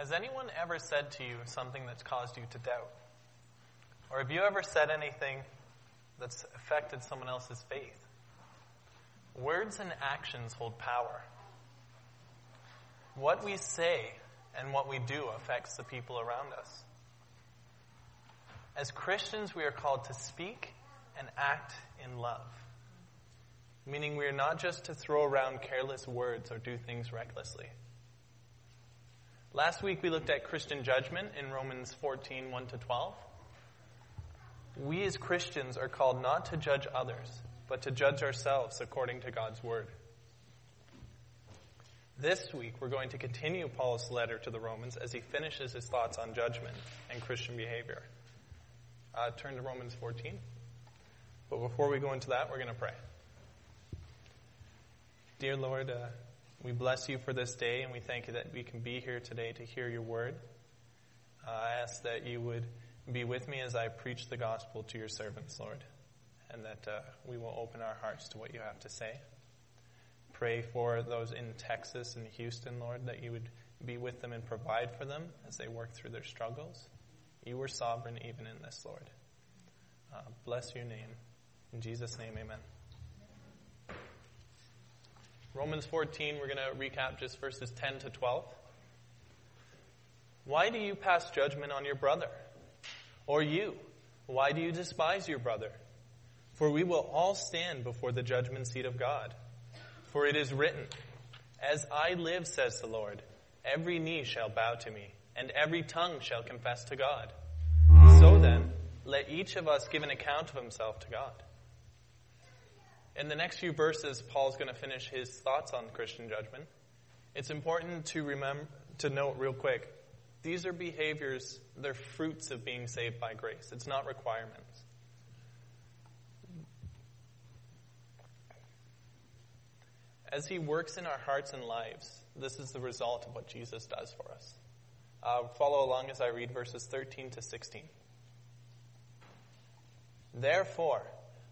Has anyone ever said to you something that's caused you to doubt? Or have you ever said anything that's affected someone else's faith? Words and actions hold power. What we say and what we do affects the people around us. As Christians, we are called to speak and act in love, meaning we are not just to throw around careless words or do things recklessly. Last week we looked at Christian judgment in Romans 14, 1 to 12. We as Christians are called not to judge others, but to judge ourselves according to God's word. This week we're going to continue Paul's letter to the Romans as he finishes his thoughts on judgment and Christian behavior. Uh, turn to Romans 14. But before we go into that, we're going to pray. Dear Lord, uh, we bless you for this day, and we thank you that we can be here today to hear your word. Uh, I ask that you would be with me as I preach the gospel to your servants, Lord, and that uh, we will open our hearts to what you have to say. Pray for those in Texas and Houston, Lord, that you would be with them and provide for them as they work through their struggles. You are sovereign even in this, Lord. Uh, bless your name. In Jesus' name, amen. Romans 14, we're going to recap just verses 10 to 12. Why do you pass judgment on your brother? Or you, why do you despise your brother? For we will all stand before the judgment seat of God. For it is written, As I live, says the Lord, every knee shall bow to me, and every tongue shall confess to God. So then, let each of us give an account of himself to God. In the next few verses, Paul's going to finish his thoughts on Christian judgment. It's important to remember to note real quick. These are behaviors, they're fruits of being saved by grace. It's not requirements. As he works in our hearts and lives, this is the result of what Jesus does for us. Uh, follow along as I read verses 13 to 16. Therefore,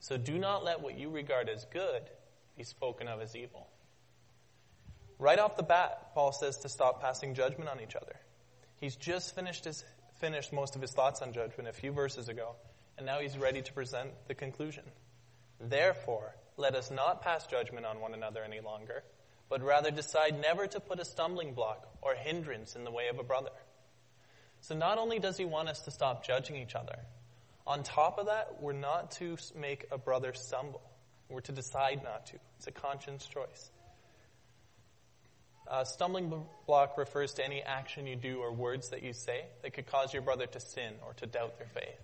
So do not let what you regard as good be spoken of as evil. Right off the bat, Paul says to stop passing judgment on each other. He's just finished his, finished most of his thoughts on judgment a few verses ago, and now he's ready to present the conclusion. Therefore, let us not pass judgment on one another any longer, but rather decide never to put a stumbling block or hindrance in the way of a brother. So not only does he want us to stop judging each other, on top of that, we're not to make a brother stumble. We're to decide not to. It's a conscience choice. A stumbling block refers to any action you do or words that you say that could cause your brother to sin or to doubt their faith.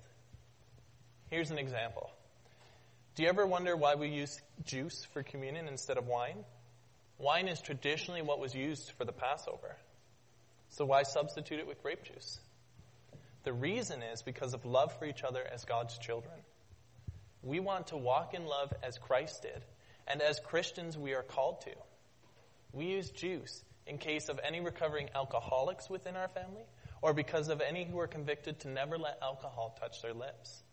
Here's an example. Do you ever wonder why we use juice for communion instead of wine? Wine is traditionally what was used for the Passover. So why substitute it with grape juice? The reason is because of love for each other as God's children. We want to walk in love as Christ did, and as Christians we are called to. We use juice in case of any recovering alcoholics within our family, or because of any who are convicted to never let alcohol touch their lips.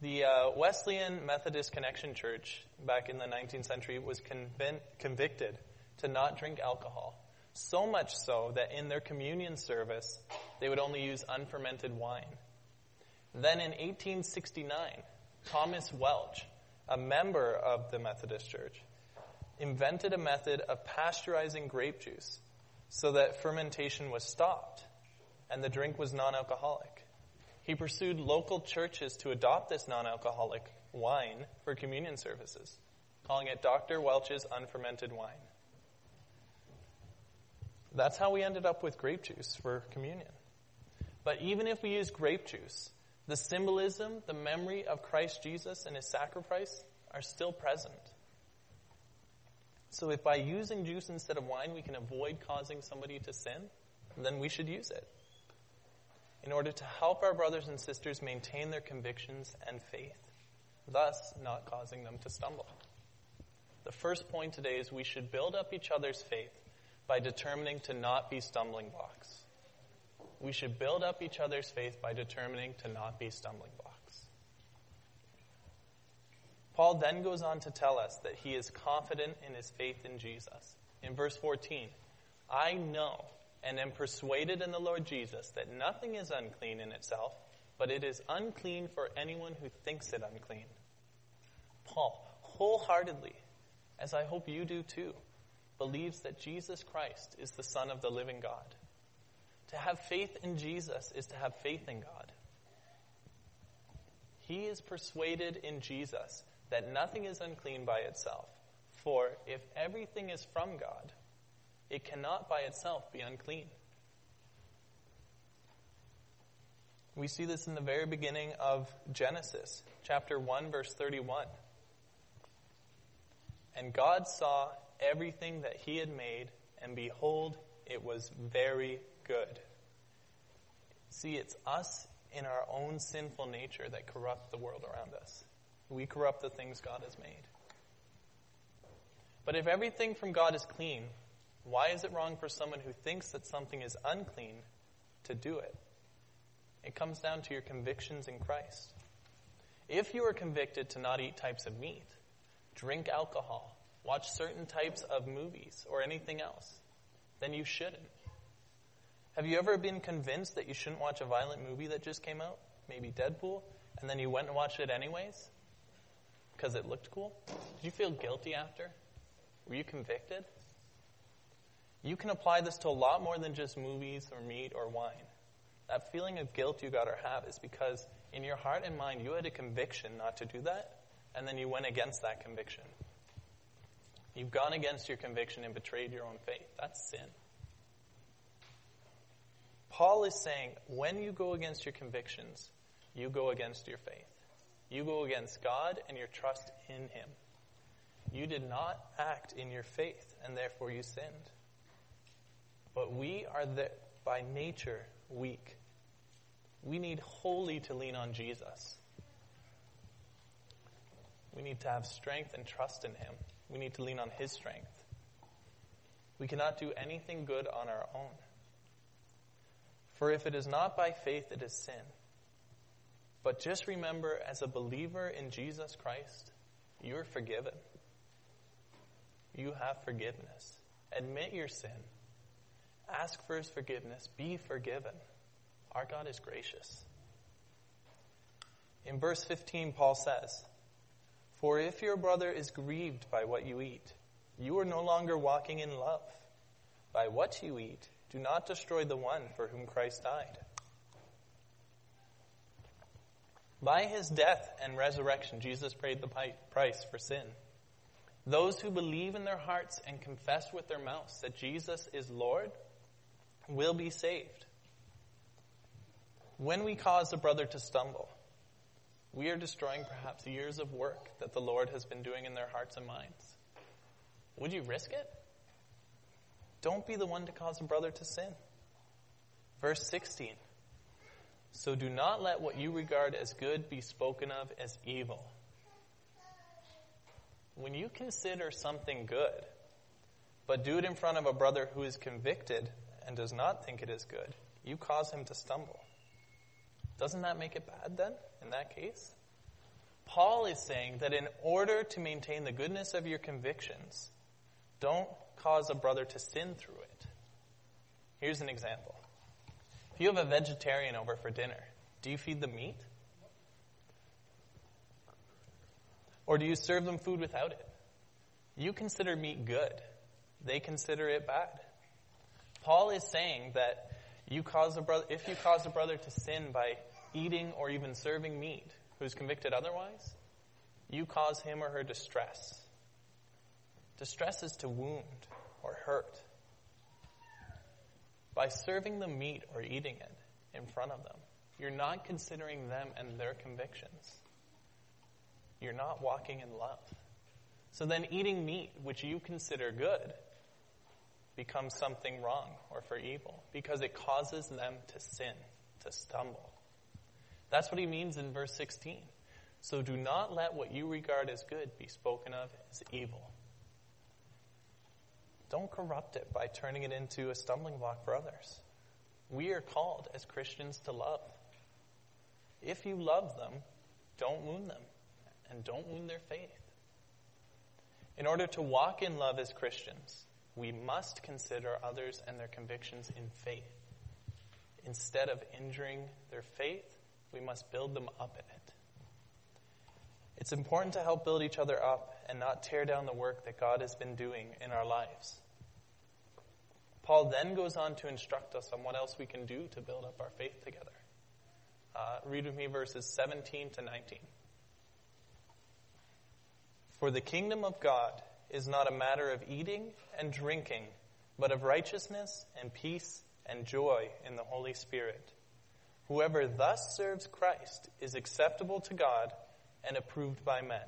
The uh, Wesleyan Methodist Connection Church back in the 19th century was conv- convicted to not drink alcohol so much so that in their communion service, they would only use unfermented wine. Then in 1869, Thomas Welch, a member of the Methodist Church, invented a method of pasteurizing grape juice so that fermentation was stopped and the drink was non-alcoholic. He pursued local churches to adopt this non-alcoholic wine for communion services, calling it Dr. Welch's unfermented wine. That's how we ended up with grape juice for communion. But even if we use grape juice, the symbolism, the memory of Christ Jesus and his sacrifice are still present. So if by using juice instead of wine we can avoid causing somebody to sin, then we should use it. in order to help our brothers and sisters maintain their convictions and faith, thus not causing them to stumble. The first point today is we should build up each other's faith by determining to not be stumbling blocks. We should build up each other's faith by determining to not be stumbling blocks. Paul then goes on to tell us that he is confident in his faith in Jesus. In verse 14, I know and am persuaded in the Lord Jesus that nothing is unclean in itself, but it is unclean for anyone who thinks it unclean. Paul, wholeheartedly, as I hope you do too, believes that Jesus Christ is the Son of the living God. To have faith in Jesus is to have faith in God. He is persuaded in Jesus that nothing is unclean by itself. For if everything is from God, it cannot by itself be unclean. We see this in the very beginning of Genesis, chapter 1, verse 31. And God saw everything that he had made, and behold, it was very good. See, it's us in our own sinful nature that corrupt the world around us. We corrupt the things God has made. But if everything from God is clean, why is it wrong for someone who thinks that something is unclean to do it? It comes down to your convictions in Christ. If you are convicted to not eat types of meat, drink alcohol, watch certain types of movies, or anything else, then you shouldn't. Have you ever been convinced that you shouldn't watch a violent movie that just came out? Maybe Deadpool? And then you went and watched it anyways? because it looked cool? Did you feel guilty after? Were you convicted? You can apply this to a lot more than just movies or meat or wine. That feeling of guilt you got or have is because in your heart and mind you had a conviction not to do that, and then you went against that conviction. You've gone against your conviction and betrayed your own faith. That's sin. Paul is saying when you go against your convictions, you go against your faith. You go against God and your trust in Him. You did not act in your faith, and therefore you sinned. But we are the, by nature weak. We need wholly to lean on Jesus. We need to have strength and trust in Him. We need to lean on His strength. We cannot do anything good on our own. For if it is not by faith, it is sin. But just remember, as a believer in Jesus Christ, you're forgiven. You have forgiveness. Admit your sin. Ask for his forgiveness. Be forgiven. Our God is gracious. In verse 15, Paul says, For if your brother is grieved by what you eat, you are no longer walking in love. By what you eat, do not destroy the one for whom Christ died. By his death and resurrection, Jesus paid the price for sin. Those who believe in their hearts and confess with their mouths that Jesus is Lord will be saved. When we cause a brother to stumble, we are destroying perhaps years of work that the Lord has been doing in their hearts and minds. Would you risk it? Don't be the one to cause a brother to sin. Verse 16. So do not let what you regard as good be spoken of as evil. When you consider something good, but do it in front of a brother who is convicted and does not think it is good, you cause him to stumble. Doesn't that make it bad then, in that case? Paul is saying that in order to maintain the goodness of your convictions, don't cause a brother to sin through it. Here's an example. If you have a vegetarian over for dinner, do you feed them meat? Or do you serve them food without it? You consider meat good. They consider it bad. Paul is saying that you cause a brother, if you cause a brother to sin by eating or even serving meat who's convicted otherwise, you cause him or her distress. Distress is to wound or hurt by serving the meat or eating it in front of them. You're not considering them and their convictions. You're not walking in love. So then eating meat, which you consider good, becomes something wrong or for evil because it causes them to sin, to stumble. That's what he means in verse 16. So do not let what you regard as good be spoken of as evil. Don't corrupt it by turning it into a stumbling block for others. We are called as Christians to love. If you love them, don't wound them and don't wound their faith. In order to walk in love as Christians, we must consider others and their convictions in faith. Instead of injuring their faith, we must build them up in it. It's important to help build each other up and not tear down the work that God has been doing in our lives. Paul then goes on to instruct us on what else we can do to build up our faith together. Uh, read with me verses 17 to 19. For the kingdom of God is not a matter of eating and drinking, but of righteousness and peace and joy in the Holy Spirit. Whoever thus serves Christ is acceptable to God and approved by men.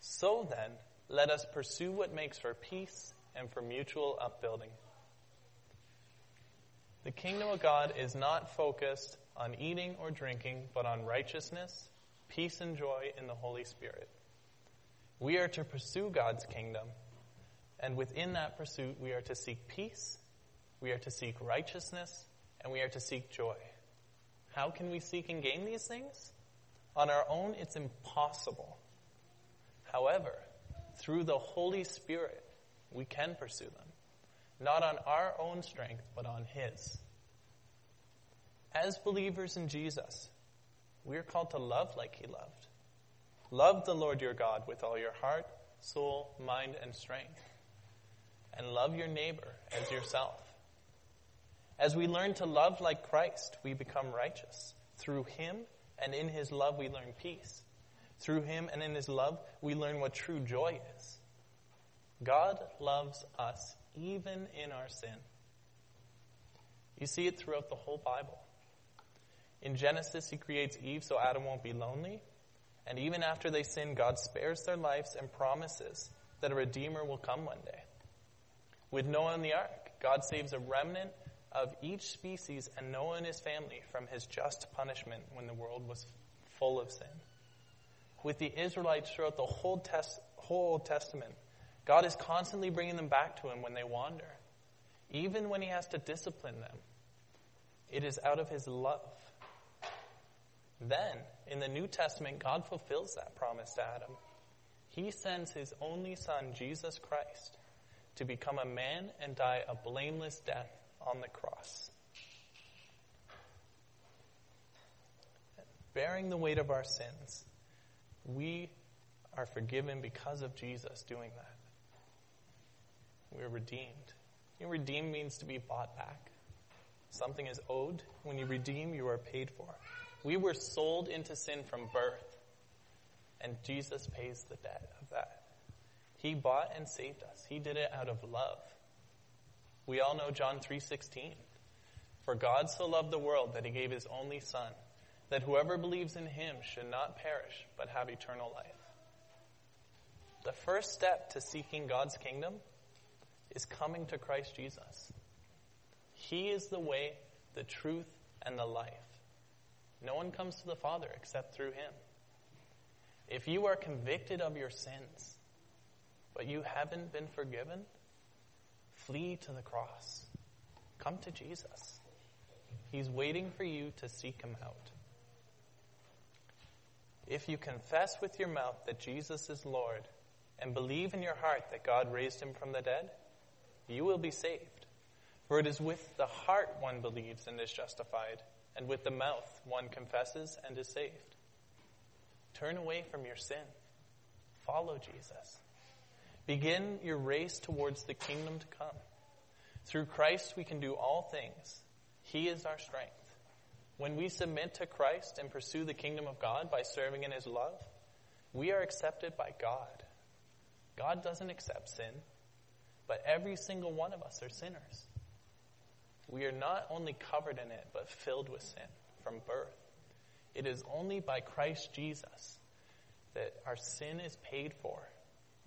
So then, let us pursue what makes for peace and for mutual upbuilding. The kingdom of God is not focused on eating or drinking, but on righteousness, peace, and joy in the Holy Spirit. We are to pursue God's kingdom, and within that pursuit, we are to seek peace, we are to seek righteousness, and we are to seek joy. How can we seek and gain these things? On our own, it's impossible. However, through the Holy Spirit, we can pursue them. Not on our own strength, but on His. As believers in Jesus, we are called to love like He loved. Love the Lord your God with all your heart, soul, mind, and strength. And love your neighbor as yourself. As we learn to love like Christ, we become righteous. Through Him and in His love, we learn peace. Through Him and in His love, we learn what true joy is. God loves us even in our sin. You see it throughout the whole Bible. In Genesis, He creates Eve so Adam won't be lonely. And even after they sin, God spares their lives and promises that a Redeemer will come one day. With Noah in the ark, God saves a remnant of each species and Noah and his family from his just punishment when the world was full of sin. With the Israelites throughout the whole, whole Old Testament, God is constantly bringing them back to him when they wander. Even when he has to discipline them, it is out of his love. Then, in the New Testament, God fulfills that promise to Adam. He sends his only son, Jesus Christ, to become a man and die a blameless death on the cross. Bearing the weight of our sins, we are forgiven because of Jesus doing that. We are redeemed. You know, redeemed means to be bought back. Something is owed. When you redeem, you are paid for. We were sold into sin from birth, and Jesus pays the debt of that. He bought and saved us. He did it out of love. We all know John 3:16. For God so loved the world that he gave his only son, that whoever believes in him should not perish but have eternal life. The first step to seeking God's kingdom is coming to Christ Jesus. He is the way, the truth, and the life. No one comes to the Father except through him. If you are convicted of your sins, but you haven't been forgiven, Flee to the cross. Come to Jesus. He's waiting for you to seek him out. If you confess with your mouth that Jesus is Lord and believe in your heart that God raised him from the dead, you will be saved. For it is with the heart one believes and is justified, and with the mouth one confesses and is saved. Turn away from your sin. Follow Jesus. Begin your race towards the kingdom to come. Through Christ, we can do all things. He is our strength. When we submit to Christ and pursue the kingdom of God by serving in His love, we are accepted by God. God doesn't accept sin, but every single one of us are sinners. We are not only covered in it, but filled with sin from birth. It is only by Christ Jesus that our sin is paid for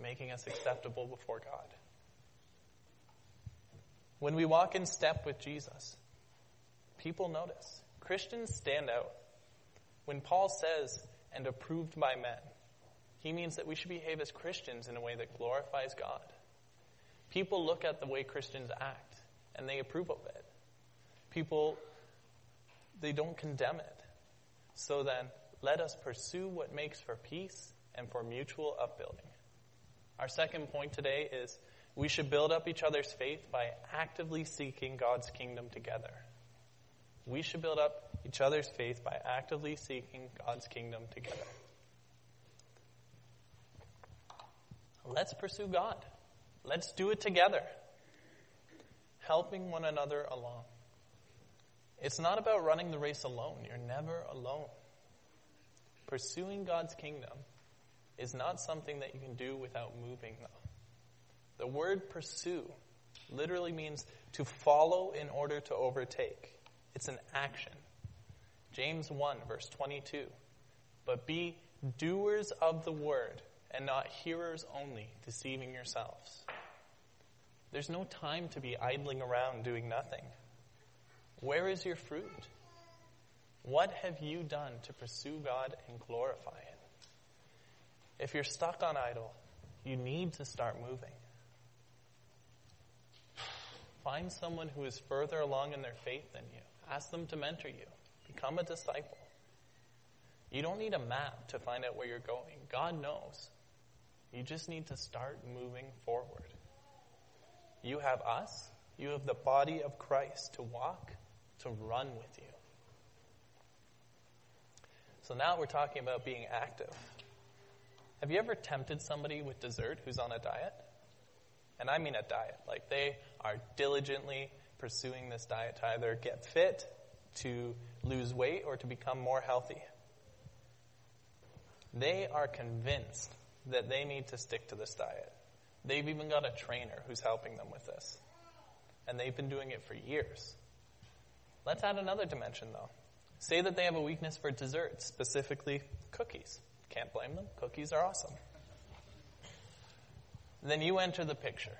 making us acceptable before God. When we walk in step with Jesus, people notice. Christians stand out. When Paul says, and approved by men, he means that we should behave as Christians in a way that glorifies God. People look at the way Christians act and they approve of it. People, they don't condemn it. So then, let us pursue what makes for peace and for mutual upbuilding. Our second point today is we should build up each other's faith by actively seeking God's kingdom together. We should build up each other's faith by actively seeking God's kingdom together. Let's pursue God. Let's do it together. Helping one another along. It's not about running the race alone. You're never alone. Pursuing God's kingdom is not something that you can do without moving, though. The word pursue literally means to follow in order to overtake. It's an action. James 1, verse 22. But be doers of the word and not hearers only, deceiving yourselves. There's no time to be idling around doing nothing. Where is your fruit? What have you done to pursue God and glorify Him? If you're stuck on idle, you need to start moving. Find someone who is further along in their faith than you. Ask them to mentor you. Become a disciple. You don't need a map to find out where you're going. God knows. You just need to start moving forward. You have us. You have the body of Christ to walk, to run with you. So now we're talking about being active. Have you ever tempted somebody with dessert who's on a diet? And I mean a diet. Like they are diligently pursuing this diet to either get fit, to lose weight, or to become more healthy. They are convinced that they need to stick to this diet. They've even got a trainer who's helping them with this. And they've been doing it for years. Let's add another dimension though. Say that they have a weakness for desserts, specifically cookies. Can't blame them. Cookies are awesome. Then you enter the picture.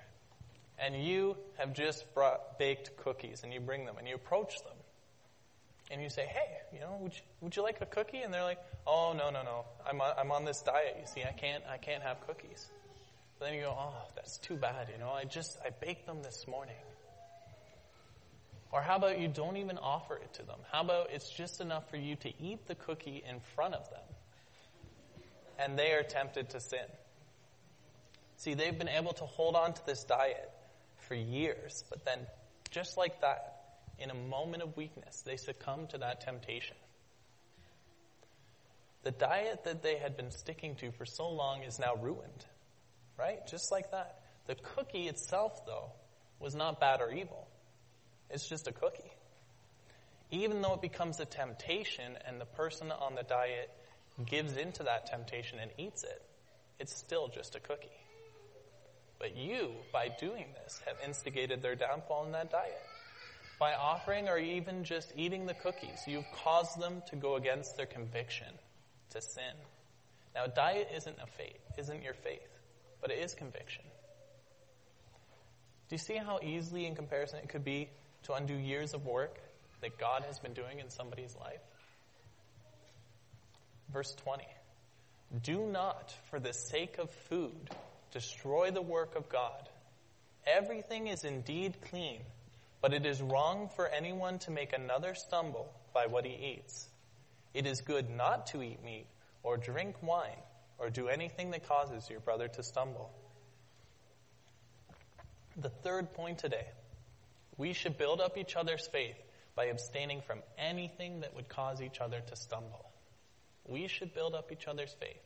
And you have just brought baked cookies and you bring them and you approach them and you say, hey, you know, would you, would you like a cookie? And they're like, oh, no, no, no. I'm on, I'm on this diet. You see, I can't, I can't have cookies. But then you go, oh, that's too bad. You know, I just, I baked them this morning. Or how about you don't even offer it to them? How about it's just enough for you to eat the cookie in front of them? And they are tempted to sin. See, they've been able to hold on to this diet for years, but then just like that, in a moment of weakness, they succumb to that temptation. The diet that they had been sticking to for so long is now ruined. Right? Just like that. The cookie itself, though, was not bad or evil. It's just a cookie. Even though it becomes a temptation and the person on the diet gives into that temptation and eats it, it's still just a cookie. But you, by doing this, have instigated their downfall in that diet. By offering or even just eating the cookies, you've caused them to go against their conviction to sin. Now, diet isn't a faith, isn't your faith, but it is conviction. Do you see how easily, in comparison, it could be to undo years of work that God has been doing in somebody's life? Verse 20. Do not, for the sake of food, destroy the work of God. Everything is indeed clean but it is wrong for anyone to make another stumble by what he eats. It is good not to eat meat, or drink wine, or do anything that causes your brother to stumble. The third point today we should build up each other's faith by abstaining from anything that would cause each other to stumble. We should build up each other's faith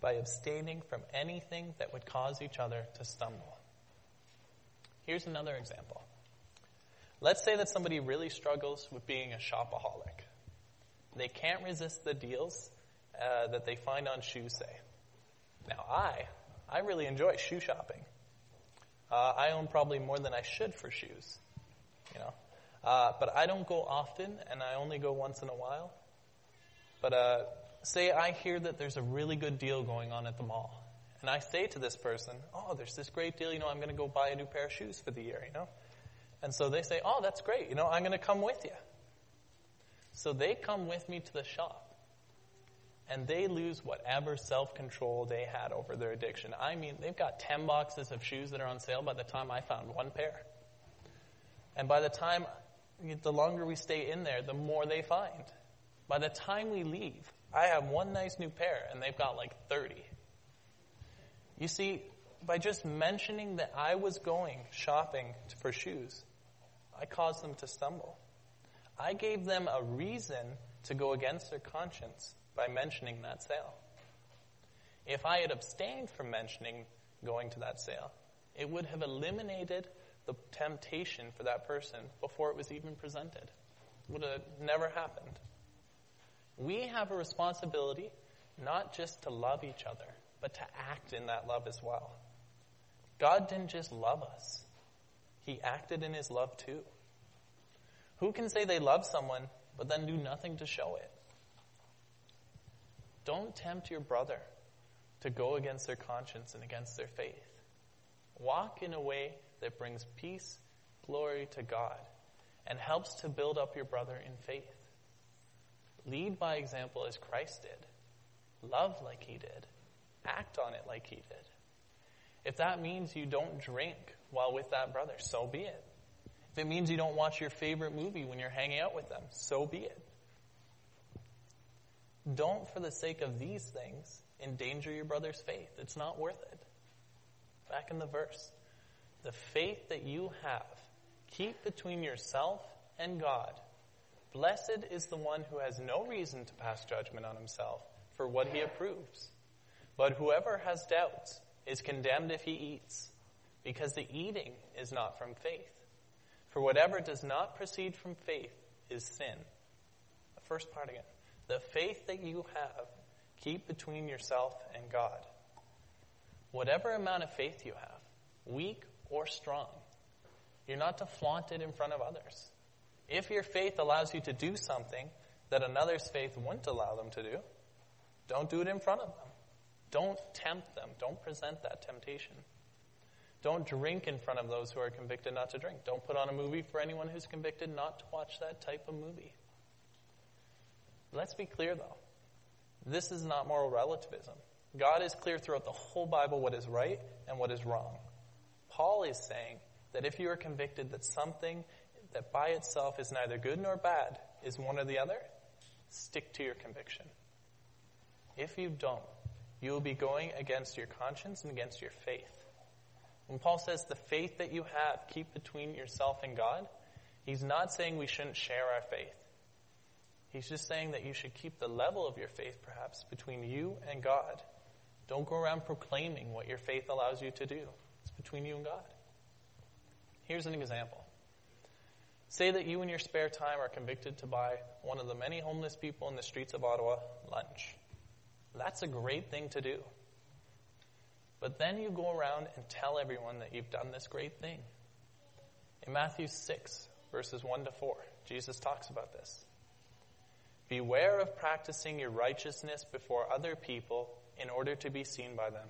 by abstaining from anything that would cause each other to stumble. Here's another example. Let's say that somebody really struggles with being a shopaholic. They can't resist the deals uh, that they find on shoes, say. Now, I, I really enjoy shoe shopping. Uh, I own probably more than I should for shoes, you know. Uh, but I don't go often, and I only go once in a while. But uh, say I hear that there's a really good deal going on at the mall, and I say to this person, "Oh, there's this great deal. You know, I'm going to go buy a new pair of shoes for the year. You know." And so they say, Oh, that's great. You know, I'm going to come with you. So they come with me to the shop and they lose whatever self control they had over their addiction. I mean, they've got 10 boxes of shoes that are on sale by the time I found one pair. And by the time, the longer we stay in there, the more they find. By the time we leave, I have one nice new pair and they've got like 30. You see, by just mentioning that I was going shopping for shoes, I caused them to stumble. I gave them a reason to go against their conscience by mentioning that sale. If I had abstained from mentioning going to that sale, it would have eliminated the temptation for that person before it was even presented. Would have never happened. We have a responsibility not just to love each other, but to act in that love as well. God didn't just love us. He acted in his love too. Who can say they love someone, but then do nothing to show it? Don't tempt your brother to go against their conscience and against their faith. Walk in a way that brings peace, glory to God, and helps to build up your brother in faith. Lead by example as Christ did. Love like he did. Act on it like he did. If that means you don't drink while with that brother, so be it. If it means you don't watch your favorite movie when you're hanging out with them, so be it. Don't, for the sake of these things, endanger your brother's faith. It's not worth it. Back in the verse. The faith that you have, keep between yourself and God. Blessed is the one who has no reason to pass judgment on himself for what he approves. But whoever has doubts is condemned if he eats, because the eating is not from faith. For whatever does not proceed from faith is sin. The first part again. The faith that you have, keep between yourself and God. Whatever amount of faith you have, weak or strong, you're not to flaunt it in front of others. If your faith allows you to do something that another's faith wouldn't allow them to do, don't do it in front of them. Don't tempt them. Don't present that temptation. Don't drink in front of those who are convicted not to drink. Don't put on a movie for anyone who's convicted not to watch that type of movie. Let's be clear though. This is not moral relativism. God is clear throughout the whole Bible what is right and what is wrong. Paul is saying that if you are convicted that something that by itself is neither good nor bad is one or the other, stick to your conviction. If you don't, you will be going against your conscience and against your faith. When Paul says the faith that you have, keep between yourself and God, he's not saying we shouldn't share our faith. He's just saying that you should keep the level of your faith, perhaps, between you and God. Don't go around proclaiming what your faith allows you to do. It's between you and God. Here's an example. Say that you in your spare time are convicted to buy one of the many homeless people in the streets of Ottawa lunch. That's a great thing to do. But then you go around and tell everyone that you've done this great thing. In Matthew 6, verses 1 to 4, Jesus talks about this. Beware of practicing your righteousness before other people in order to be seen by them.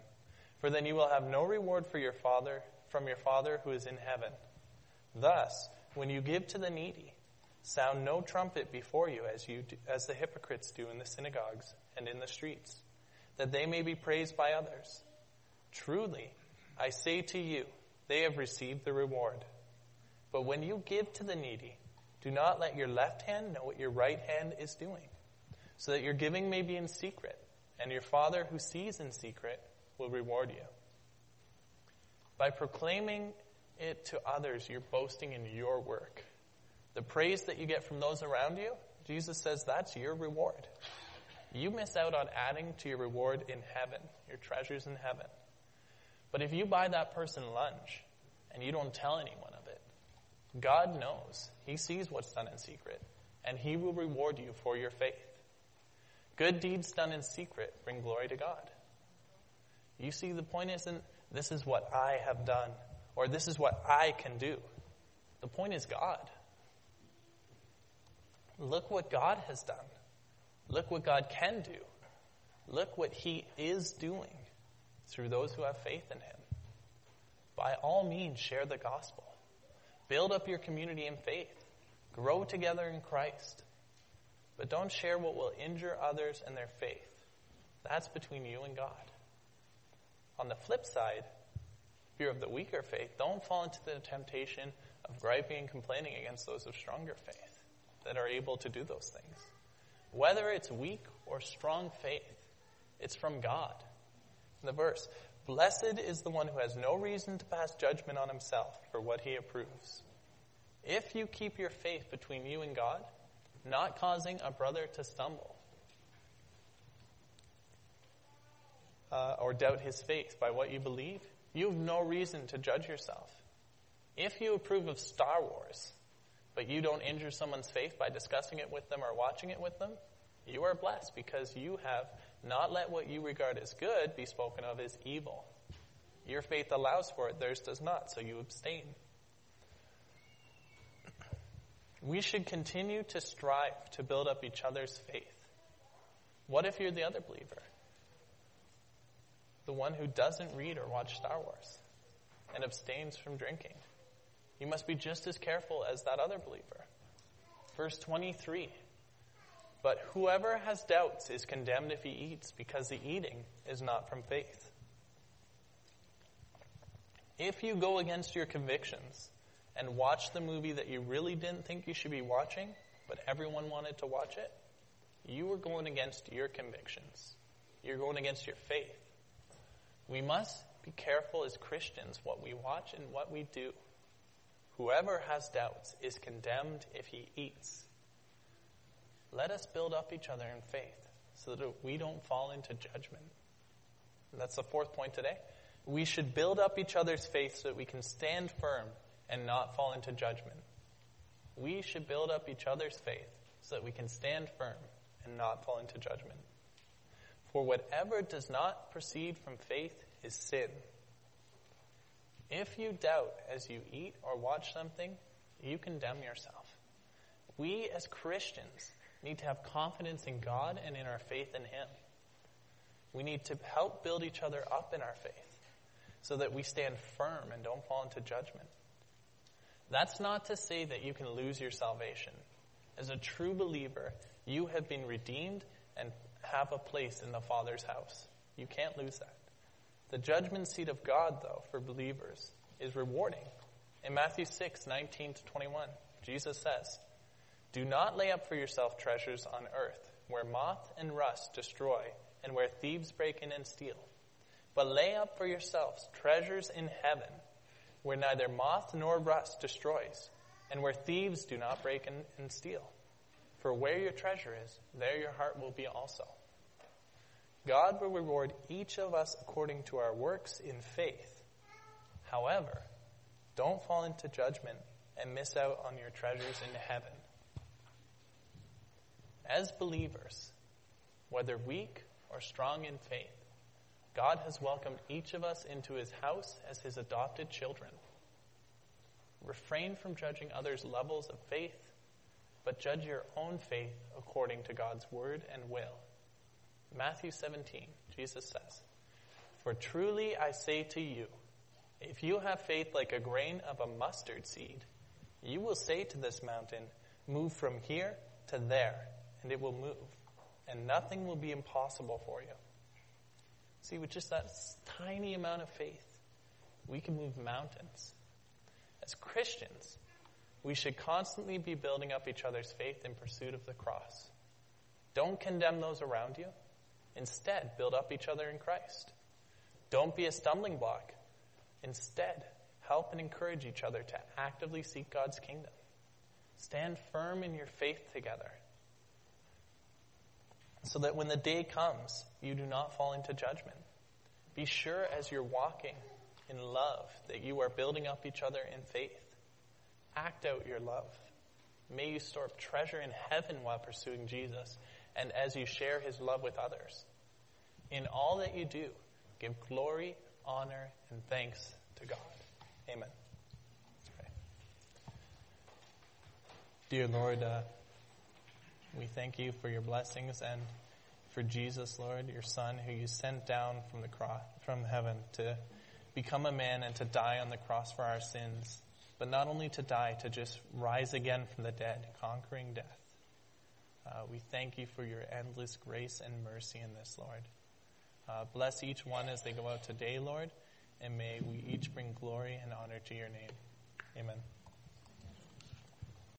For then you will have no reward for your Father from your Father who is in heaven. Thus, when you give to the needy, sound no trumpet before you as you do, as the hypocrites do in the synagogues and in the streets, that they may be praised by others. Truly, I say to you, they have received the reward. But when you give to the needy, do not let your left hand know what your right hand is doing, so that your giving may be in secret, and your Father who sees in secret will reward you. By proclaiming it to others, you're boasting in your work. The praise that you get from those around you, Jesus says that's your reward. You miss out on adding to your reward in heaven, your treasures in heaven. But if you buy that person lunch and you don't tell anyone of it, God knows. He sees what's done in secret, and He will reward you for your faith. Good deeds done in secret bring glory to God. You see, the point isn't, this is what I have done, or this is what I can do. The point is God. Look what God has done. Look what God can do. Look what He is doing through those who have faith in Him. By all means, share the gospel. Build up your community in faith. Grow together in Christ. but don't share what will injure others and their faith. That's between you and God. On the flip side, of the weaker faith, don't fall into the temptation of griping and complaining against those of stronger faith that are able to do those things. Whether it's weak or strong faith, it's from God. In the verse, Blessed is the one who has no reason to pass judgment on himself for what he approves. If you keep your faith between you and God, not causing a brother to stumble uh, or doubt his faith by what you believe, you have no reason to judge yourself. If you approve of Star Wars, but you don't injure someone's faith by discussing it with them or watching it with them, you are blessed because you have not let what you regard as good be spoken of as evil. Your faith allows for it, theirs does not, so you abstain. We should continue to strive to build up each other's faith. What if you're the other believer? The one who doesn't read or watch Star Wars and abstains from drinking. You must be just as careful as that other believer. Verse 23. But whoever has doubts is condemned if he eats, because the eating is not from faith. If you go against your convictions and watch the movie that you really didn't think you should be watching, but everyone wanted to watch it, you are going against your convictions. You're going against your faith. We must be careful as Christians what we watch and what we do. Whoever has doubts is condemned if he eats. Let us build up each other in faith so that we don't fall into judgment. And that's the fourth point today. We should build up each other's faith so that we can stand firm and not fall into judgment. We should build up each other's faith so that we can stand firm and not fall into judgment. For whatever does not proceed from faith is sin. If you doubt as you eat or watch something, you condemn yourself. We as Christians need to have confidence in God and in our faith in Him. We need to help build each other up in our faith so that we stand firm and don't fall into judgment. That's not to say that you can lose your salvation. As a true believer, you have been redeemed and have a place in the Father's house. You can't lose that. The judgment seat of God, though, for believers is rewarding. In Matthew 6, 19 to 21, Jesus says, Do not lay up for yourself treasures on earth, where moth and rust destroy, and where thieves break in and steal. But lay up for yourselves treasures in heaven, where neither moth nor rust destroys, and where thieves do not break in and steal. For where your treasure is, there your heart will be also. God will reward each of us according to our works in faith. However, don't fall into judgment and miss out on your treasures in heaven. As believers, whether weak or strong in faith, God has welcomed each of us into his house as his adopted children. Refrain from judging others' levels of faith, but judge your own faith according to God's word and will. Matthew 17, Jesus says, For truly I say to you, if you have faith like a grain of a mustard seed, you will say to this mountain, Move from here to there, and it will move, and nothing will be impossible for you. See, with just that tiny amount of faith, we can move mountains. As Christians, we should constantly be building up each other's faith in pursuit of the cross. Don't condemn those around you. Instead, build up each other in Christ. Don't be a stumbling block. Instead, help and encourage each other to actively seek God's kingdom. Stand firm in your faith together so that when the day comes, you do not fall into judgment. Be sure as you're walking in love that you are building up each other in faith. Act out your love. May you store up treasure in heaven while pursuing Jesus and as you share his love with others. In all that you do, give glory, honor, and thanks to God. Amen. Okay. Dear Lord, uh, we thank you for your blessings and for Jesus, Lord, your Son, who you sent down from the cross, from heaven to become a man and to die on the cross for our sins. But not only to die, to just rise again from the dead, conquering death. Uh, we thank you for your endless grace and mercy in this, Lord. Uh, bless each one as they go out today, Lord, and may we each bring glory and honor to your name. Amen.